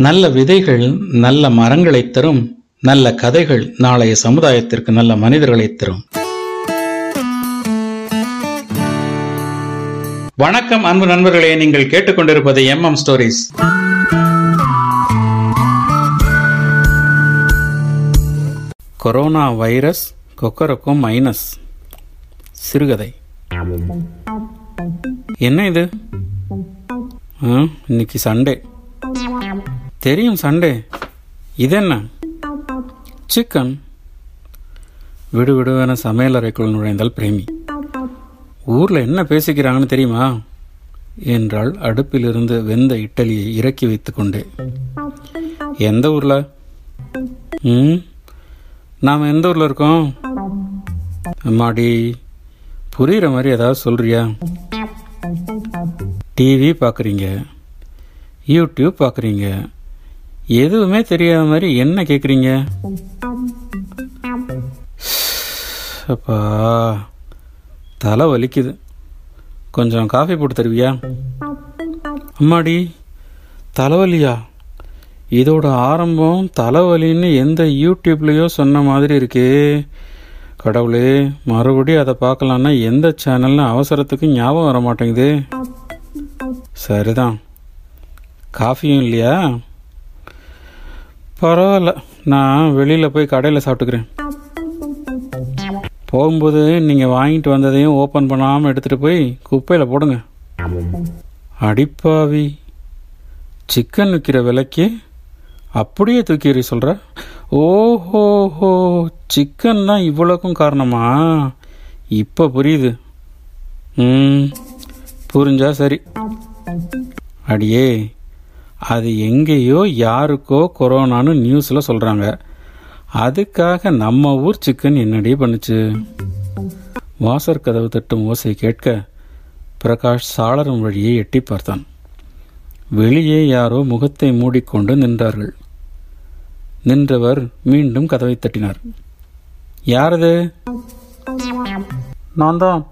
நல்ல விதைகள் நல்ல மரங்களைத் தரும் நல்ல கதைகள் நாளைய சமுதாயத்திற்கு நல்ல மனிதர்களை தரும். வணக்கம் அன்பு நண்பர்களே. நீங்கள் கேட்டுக்கொண்டிருப்பது M M stories. Corona virus கொக்கரக்கும் minus. சிறுகதை. என்ன இது? ஆ, இன்னைக்கு சண்டே. தெரியும் சண்டே. இது என்ன சிக்கன் விடு விடுவென சமையலறைக்குள் நுழைந்தால் பிரேமி. ஊரில் என்ன பேசிக்கிறாங்கன்னு தெரியுமா? என்றால் அடுப்பிலிருந்து வெந்த இட்டலியை இறக்கி வைத்துக்கொண்டே எந்த ஊரில்? ம்? நாம் எந்த ஊரில் இருக்கோம்? அம்மாடி புரிகிற மாதிரி ஏதாவது சொல்கிறியா டிவி பார்க்குறீங்க யூடியூப் பார்க்குறீங்க எதுவுமே தெரியாத மாதிரி என்ன கேட்குறீங்க அப்பா தலை வலிக்குது. கொஞ்சம் காஃபி போட்டு தருவியா? அம்மாடி தலைவலியா இதோட ஆரம்பம் தலைவலின்னு எந்த யூடியூப்லேயோ சொன்ன மாதிரி இருக்கே. கடவுளே மறுபடியும் அதை பார்க்கலான்னா எந்த சேனல்னு அவசரத்துக்கு ஞாபகம் வர மாட்டேங்குது சரிதான். காஃபியும் இல்லையா? பரவாயில்ல. நான் வெளியில் போய் கடையில் சாப்பிட்டுக்கிறேன். போகும்போது நீங்கள் வாங்கிட்டு வந்ததையும் ஓப்பன் பண்ணாமல் எடுத்துகிட்டு போய் குப்பையில் போடுங்க. அடிப்பாவி. சிக்கன் விற்கிற விலைக்கு அப்படியே தூக்கி சொல்கிற ஓஹோஹோ சிக்கன் தான் இவ்வளோக்கும் காரணமா? இப்போ புரியுது. ம் புரிஞ்சா சரி. அடியே அது எங்கேயோ யாருக்கோ கொரோனான்னு நியூஸில் சொல்கிறாங்க அதுக்காக நம்ம ஊர் சிக்கன் என்னடி பண்ணுச்சு? வாசர் கதவு தட்டும் ஓசை கேட்க பிரகாஷ் சாளரம் வழியை எட்டி பார்த்தான். வெளியே யாரோ முகத்தை மூடிக்கொண்டு நின்றார்கள். நின்றவர் மீண்டும் கதவை தட்டினார். யாரது? நான் தான்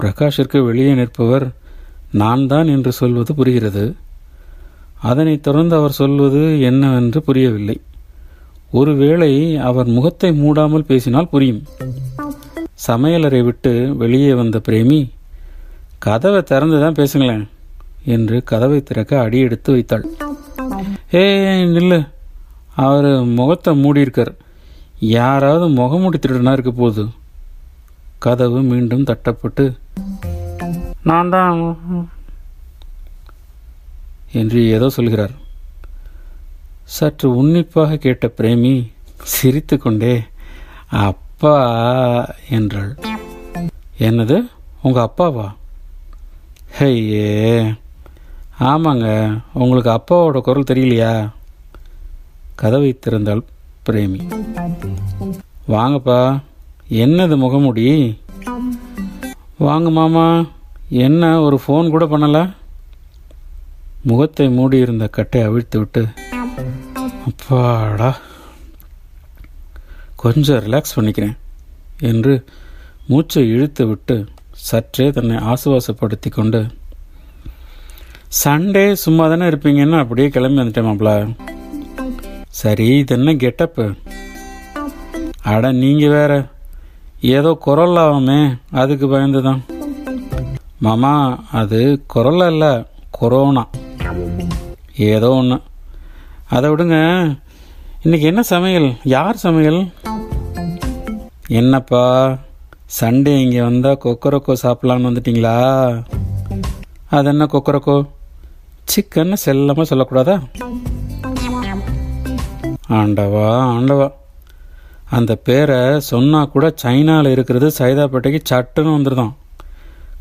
பிரகாஷிற்கு வெளியே நிற்பவர் நான் தான் என்று சொல்வது புரிகிறது. அதனைத் தொடர்ந்து அவர் சொல்வது என்னவென்று புரியவில்லை. ஒருவேளை அவர் முகத்தை மூடாமல் பேசினால் புரியும். சமையலறை விட்டு வெளியே வந்த பிரேமி கதவை திறந்து தான் பேசுங்களேன் என்று கதவை திறக்க அடி எடுத்து வைத்தாள். ஏ நில்லு. அவர் முகத்தை மூடியிருக்கார். யாராவது முகமூடி திருடனா இருக்க போகுது கதவு மீண்டும் தட்டப்பட்டு நான் தான் என்று ஏதோ சொல்கிறார். சற்று உன்னிப்பாக கேட்ட பிரேமி சிரித்துக்கொண்டே அப்பா என்றாள். என்னது? உங்கள் அப்பாவா? ஹையே ஆமாங்க. உங்களுக்கு அப்பாவோட குரல் தெரியலையா? கதவை திறந்தாள் பிரேமி. வாங்கப்பா. என்னது முகமுடி? வாங்க மாமா. என்ன ஒரு ஃபோன் கூட பண்ணல? முகத்தை மூடியிருந்த கட்டை அவிழ்த்து விட்டு அப்பாடா கொஞ்சம் ரிலாக்ஸ் பண்ணிக்கிறேன் என்று மூச்சை இழுத்து விட்டு சற்றே தன்னை ஆசுவாசப்படுத்தி கொண்டு சண்டே சும்மா தானே இருப்பீங்கன்னு அப்படியே கிளம்பி வந்துட்டேன் சரி இது என்ன கெட்டப்பு அட நீங்கள் வேற ஏதோ குரல்லாமே அதுக்கு பயந்து தான் மாமா அது குரல்ல இல்லை கொரோனா. ஏதோ ஒன்று அதை விடுங்க. இன்னைக்கு என்ன சமையல்? யார் சமையல்? என்னப்பா சண்டே இங்கே வந்தால் கொக்கரக்கோ சாப்பிட்லான்னு வந்துட்டிங்களா? அது என்ன கொக்கரக்கோ? சிக்கன்னு செல்லமாக சொல்லக்கூடாதா? ஆண்டவா ஆண்டவா. அந்த பேரை சொன்னால் கூட சைனாவில் இருக்கிறது சைதாப்பேட்டைக்கு சட்டுன்னு வந்துருதான்.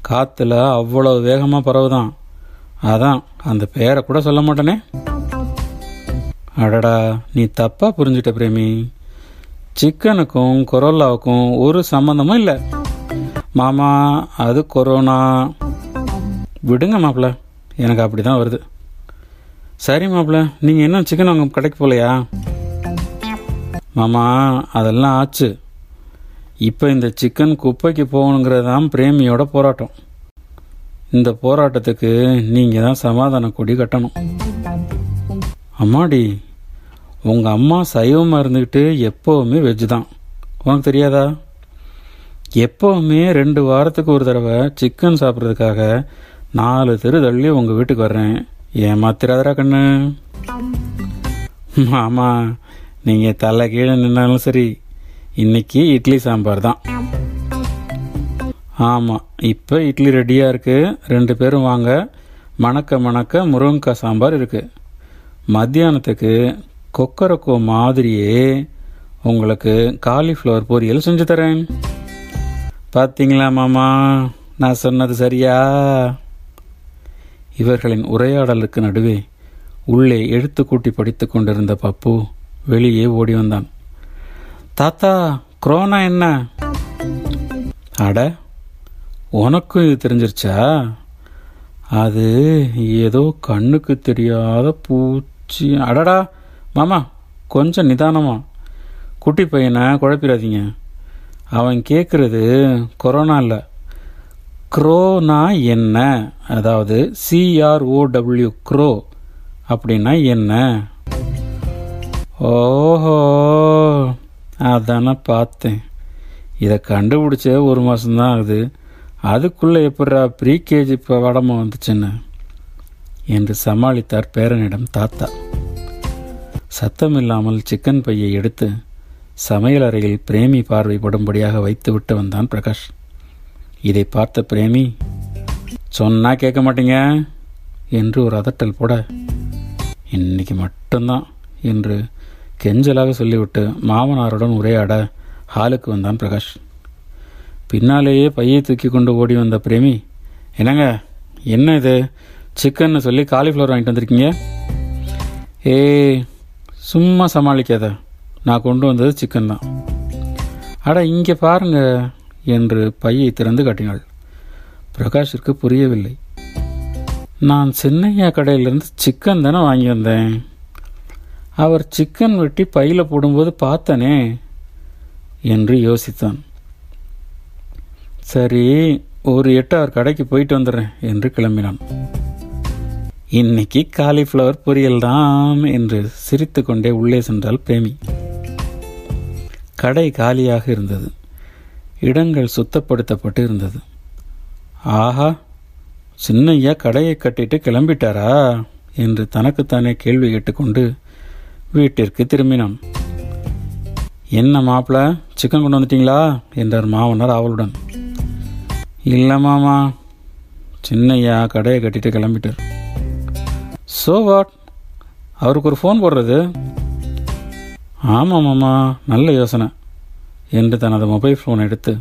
காற்றுல அவ்வளோ வேகமாக பரவுதான். அதான் அந்த பேரை கூட சொல்ல மாட்டேனே. அடடா நீ தப்பாக புரிஞ்சுட்ட பிரேமி. சிக்கனுக்கும் கொரோலாவுக்கும் ஒரு சம்மந்தமும் இல்லை. மாமா அது கொரோனா. விடுங்க மாப்பிள்ள எனக்கு அப்படி தான் வருது. சரி மாப்பிள்ள நீங்கள் இன்னும் சிக்கன் அவங்க கடைக்கு போகலையா மாமா அதெல்லாம் ஆச்சு. இப்போ இந்த சிக்கன் குப்பைக்கு போகணுங்கிறது தான் பிரேமியோட போராட்டம். இந்த போராட்டத்துக்கு நீங்கள் தான் சமாதான கொடி கட்டணும். அம்மாடி உங்கள் அம்மா சைவமாக இருந்துக்கிட்டு எப்போவுமே வெஜ்ஜு தான். உனக்கு தெரியாதா? எப்போவுமே ரெண்டு வாரத்துக்கு ஒரு தடவை சிக்கன் சாப்பிட்றதுக்காக நாலு தெரு தள்ளி உங்கள் வீட்டுக்கு வர்றேன். ஏமாத்திராதரா கண்ணு. ஆமாம் நீங்கள் தலை கீழே நின்னாலும் சரி இன்னைக்கு இட்லி சாம்பார் தான். ஆமாம் இப்போ இட்லி ரெடியாக இருக்குது ரெண்டு பேரும் வாங்க. மணக்க மணக்க முருங்கக்காய் சாம்பார் இருக்குது மத்தியானத்துக்கு கொக்கரக்கோ மாதிரியே உங்களுக்கு காலிஃப்ளவர் பொரியல் செஞ்சு தரேன். பார்த்தீங்களா மாமா? நான் சொன்னது சரியா? இவர்களின் உரையாடலுக்கு நடுவே உள்ளே எழுத்து கூட்டி படித்து கொண்டிருந்த பப்பு வெளியே ஓடி வந்தான். தாத்தா குரோனா என்ன? அட உனக்கும் இது தெரிஞ்சிருச்சா? அது ஏதோ கண்ணுக்கு தெரியாத பூச்சி. அடடா மாமா கொஞ்சம் நிதானமா. குட்டி பையனை குழப்பிடாதீங்க. அவன் கேட்குறது கொரோனா இல்லை. க்ரோனா என்ன? அதாவது சிஆர்ஓடபிள்யூ க்ரோ அப்படின்னா என்ன? ஓஹோ. அதானே பார்த்தேன். இதை கண்டுபிடிச்ச ஒரு மாதம்தான் ஆகுது. அதுக்குள்ளே எப்படா ப்ரீ கேஜி இப்போ வடமா வந்துச்சுன்னு? என்று சமாளித்தார் பேரனிடம் தாத்தா. சத்தம் இல்லாமல் சிக்கன் பையை எடுத்து சமையல் அறையில் பிரேமி பார்வைப்படும்படியாக வைத்துவிட்டு வந்தான் பிரகாஷ். இதை பார்த்த பிரேமி சொன்னா கேட்க மாட்டீங்க? என்று ஒரு அதட்டல் போட இன்னைக்கு மட்டும்தான் என்று கெஞ்சலாக சொல்லிவிட்டு மாமனாருடன் உரையாட ஹாலுக்கு வந்தான் பிரகாஷ். பின்னாலேயே பையை தூக்கி கொண்டு ஓடி வந்த பிரேமி என்னங்க என்ன இது? சிக்கன்னு சொல்லி காலிஃப்ளவர் வாங்கிட்டு வந்திருக்கீங்க? ஏ சும்மா சமாளிக்காத. நான் கொண்டு வந்தது சிக்கன் தான். அட இங்கே பாருங்க என்று பையை திறந்து காட்டினாள். பிரகாஷிற்கு புரியவில்லை. நான் சின்னையா கடையிலிருந்து சிக்கன் தானே வாங்கி வந்தேன்? அவர் சிக்கன் வெட்டி பையில் போடும்போது பார்த்தனே என்று யோசித்தான். சரி ஒரு எட்டு அவர் கடைக்கு போயிட்டு வந்துடுறேன் என்று கிளம்பினான். இன்னைக்கு காலிஃப்ளவர் பொரியல் தான் என்று சிரித்துக்கொண்டே உள்ளே சென்றால் பிரேமி. கடை காலியாக இருந்தது. இடங்கள் சுத்தப்படுத்தப்பட்டு இருந்தது. ஆஹா சின்னையா கடையை கட்டிட்டு கிளம்பிட்டாரா என்று தனக்குத்தானே கேள்வி கேட்டுக்கொண்டு வீட்டிற்கு திரும்பினான் என்ன மாப்பிள்ள சிக்கன் கொண்டு வந்துட்டீங்களா? என்றார் மாமனார் அவளுடன் இல்லை மாமா. சின்னையா கடையை கட்டிட்டு கிளம்பிட்டார். ஸோ வாட் அவருக்கு ஒரு ஃபோன் போடுறது? ஆமாம் மாமா நல்ல யோசனை. என்று தனது மொபைல் ஃபோன் எடுத்து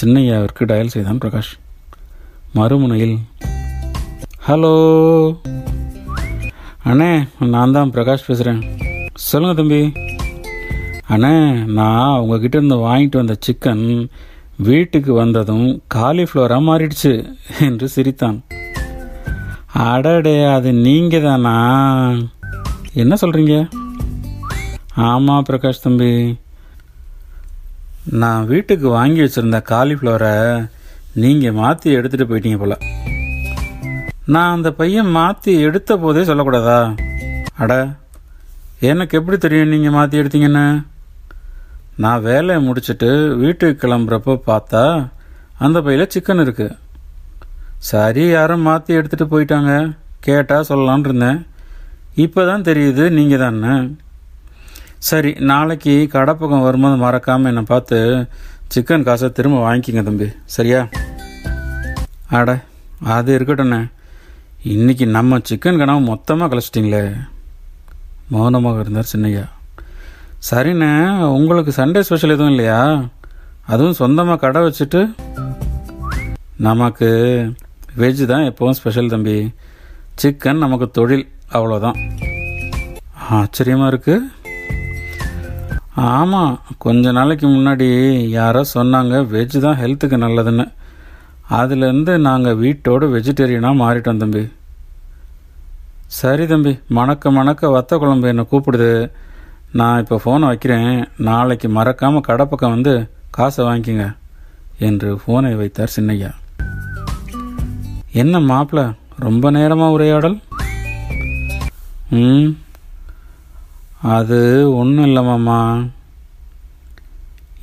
சின்னையாவிற்கு டயல் செய்தான் பிரகாஷ். மறுமுனையில் ஹலோ அண்ணே நான் தான் பிரகாஷ் பேசுகிறேன் சொல்லுங்கள் தம்பி. அண்ணே நான் உங்ககிட்ட இருந்து வாங்கிட்டு வந்த சிக்கன் வீட்டுக்கு வந்ததும் காலிஃப்ளவராக மாறிடுச்சு என்று சிரித்தான். அடடே அது நீங்கள் தானா என்ன சொல்கிறீங்க ஆமாம் பிரகாஷ் தம்பி. நான் வீட்டுக்கு வாங்கி வச்சுருந்த காலிஃப்ளவரை நீங்கள் மாற்றி எடுத்துகிட்டு போயிட்டீங்க போல. நான் அந்த பையன் மாற்றி எடுத்த போதே சொல்லக்கூடாதா? அட எனக்கு எப்படி தெரியும் நீங்கள் மாற்றி எடுத்தீங்கன்னு? நான் வேலையை முடிச்சுட்டு வீட்டுக்கு கிளம்புறப்போ பார்த்தா அந்த பையில் சிக்கன் இருக்குது சரி யாரும் மாற்றி எடுத்துகிட்டு போயிட்டாங்க. கேட்டால் சொல்லலான் இருந்தேன். இப்போ தான் தெரியுது நீங்கள் தானே. சரி நாளைக்கு கடப்பக்கம் வரும்போது மறக்காமல் என்னை பார்த்து சிக்கன் காசை திரும்ப வாங்கிக்கிங்க தம்பி. சரியா? அட அது இருக்கட்டும்ண்ணே. இன்றைக்கி நம்ம சிக்கன் கனவு மொத்தமாக கழிச்சிட்டிங்களே மௌனமாக இருந்தார் சின்னையா. சரிண்ணே உங்களுக்கு சண்டே ஸ்பெஷல் எதுவும் இல்லையா? அதுவும் சொந்தமாக கடை வச்சுட்டு? நமக்கு வெஜ் தான் எப்போவும் ஸ்பெஷல் தம்பி. சிக்கன் நமக்கு தொழில் அவ்வளோதான் ஆச்சரியமாக இருக்குது ஆமாம் கொஞ்ச நாளைக்கு முன்னாடி யாரோ சொன்னாங்க வெஜ் தான் ஹெல்த்துக்கு நல்லதுன்னு. அதுலேருந்து நாங்கள் வீட்டோடு வெஜிடேரியனாக மாறிட்டோம் தம்பி. சரி தம்பி மணக்க மணக்க வத்த குழம்பு என்னை கூப்பிடுது. நான் இப்போ ஃபோனை வைக்கிறேன். நாளைக்கு மறக்காமல் கடை பக்கம் வந்து காசை வாங்கிக்கங்க என்று ஃபோனை வைத்தார் சின்னையா. என்ன மாப்பிள்ள ரொம்ப நேரமாக உரையாடல்? ம் அது ஒன்றும் இல்லைம்மாம்மா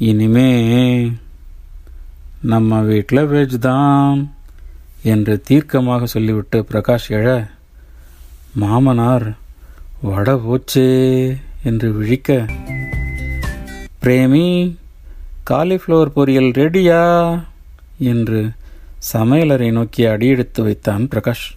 இனிமே நம்ம வீட்டில் வெஜ் தான் என்று தீர்க்கமாக சொல்லிவிட்டு பிரகாஷ் எழ மாமனார் வட போச்சே என்று விழிக்க. பிரேமி காலிஃப்ளவர் பொரியல் ரெடியா என்று சமையலறை நோக்கி அடியெடுத்து வைத்தான் பிரகாஷ்.